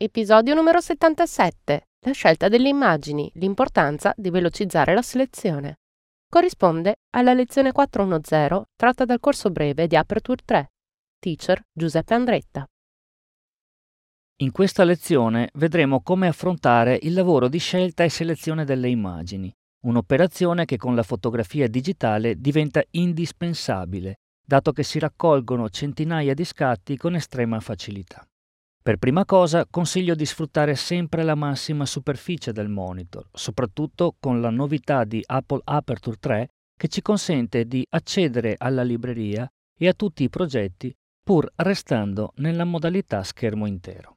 Episodio numero 77. La scelta delle immagini, l'importanza di velocizzare la selezione. Corrisponde alla lezione 410 tratta dal corso breve di Aperture 3. Teacher Giuseppe Andretta. In questa lezione vedremo come affrontare il lavoro di scelta e selezione delle immagini, un'operazione che con la fotografia digitale diventa indispensabile, dato che si raccolgono centinaia di scatti con estrema facilità. Per prima cosa consiglio di sfruttare sempre la massima superficie del monitor, soprattutto con la novità di Apple Aperture 3 che ci consente di accedere alla libreria e a tutti i progetti pur restando nella modalità schermo intero.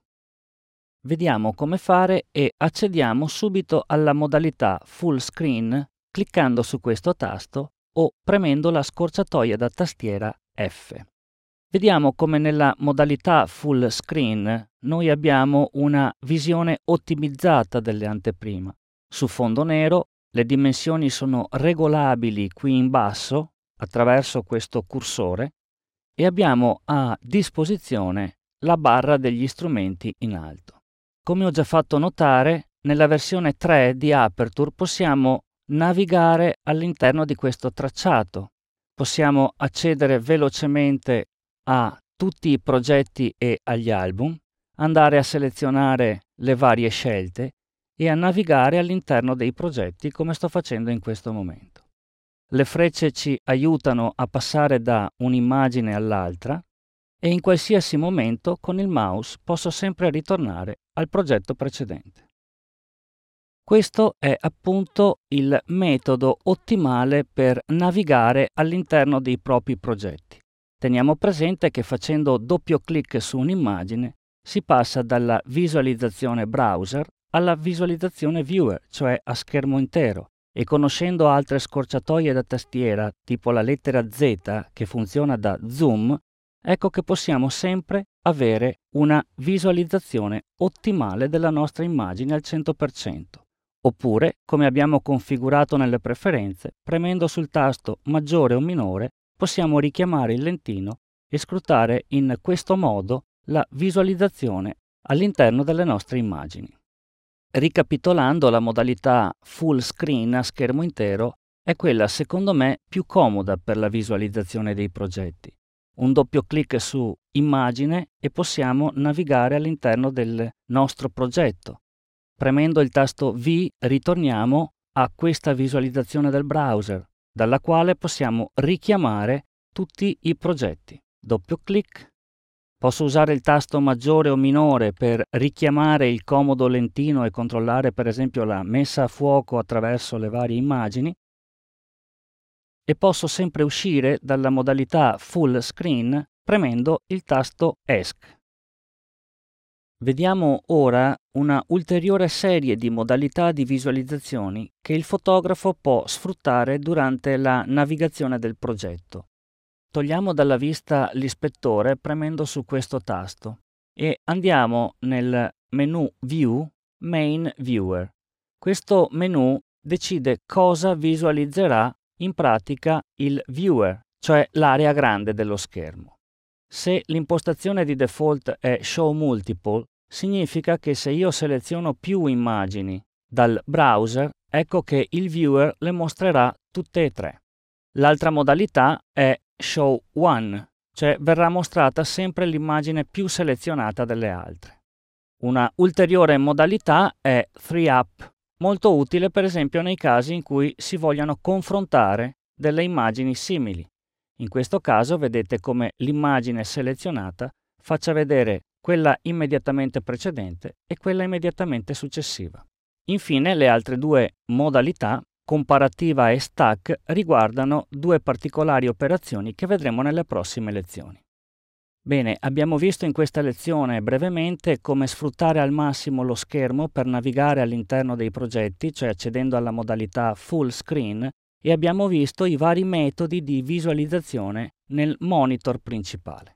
Vediamo come fare e accediamo subito alla modalità full screen cliccando su questo tasto o premendo la scorciatoia da tastiera F. Vediamo come nella modalità full screen noi abbiamo una visione ottimizzata delle anteprima. Su fondo nero le dimensioni sono regolabili qui in basso attraverso questo cursore e abbiamo a disposizione la barra degli strumenti in alto. Come ho già fatto notare, nella versione 3 di Aperture possiamo navigare all'interno di questo tracciato. Possiamo accedere velocemente a tutti i progetti e agli album, andare a selezionare le varie scelte e a navigare all'interno dei progetti come sto facendo in questo momento. Le frecce ci aiutano a passare da un'immagine all'altra e in qualsiasi momento con il mouse posso sempre ritornare al progetto precedente. Questo è appunto il metodo ottimale per navigare all'interno dei propri progetti. Teniamo presente che facendo doppio clic su un'immagine si passa dalla visualizzazione browser alla visualizzazione viewer, cioè a schermo intero, e conoscendo altre scorciatoie da tastiera, tipo la lettera Z che funziona da zoom, ecco che possiamo sempre avere una visualizzazione ottimale della nostra immagine al 100%. Oppure, come abbiamo configurato nelle preferenze, premendo sul tasto maggiore o minore possiamo richiamare il lentino e scrutare in questo modo la visualizzazione all'interno delle nostre immagini. Ricapitolando, la modalità full screen a schermo intero è quella secondo me più comoda per la visualizzazione dei progetti. Un doppio clic su immagine e possiamo navigare all'interno del nostro progetto. Premendo il tasto V ritorniamo a questa visualizzazione del browser dalla quale possiamo richiamare tutti i progetti. Doppio clic. Posso usare il tasto maggiore o minore per richiamare il comodo lentino e controllare per esempio la messa a fuoco attraverso le varie immagini. E posso sempre uscire dalla modalità full screen premendo il tasto ESC. Vediamo ora una ulteriore serie di modalità di visualizzazioni che il fotografo può sfruttare durante la navigazione del progetto. Togliamo dalla vista l'ispettore premendo su questo tasto e andiamo nel menu View Main Viewer. Questo menu decide cosa visualizzerà in pratica il viewer, cioè l'area grande dello schermo. Se l'impostazione di default è Show Multiple, significa che se io seleziono più immagini dal browser, ecco che il viewer le mostrerà tutte e tre. L'altra modalità è Show One, cioè verrà mostrata sempre l'immagine più selezionata delle altre. Una ulteriore modalità è 3Up, molto utile per esempio nei casi in cui si vogliano confrontare delle immagini simili. In questo caso vedete come l'immagine selezionata faccia vedere quella immediatamente precedente e quella immediatamente successiva. Infine le altre due modalità, comparativa e stack, riguardano due particolari operazioni che vedremo nelle prossime lezioni. Bene, abbiamo visto in questa lezione brevemente come sfruttare al massimo lo schermo per navigare all'interno dei progetti, cioè accedendo alla modalità full screen, e abbiamo visto i vari metodi di visualizzazione nel monitor principale.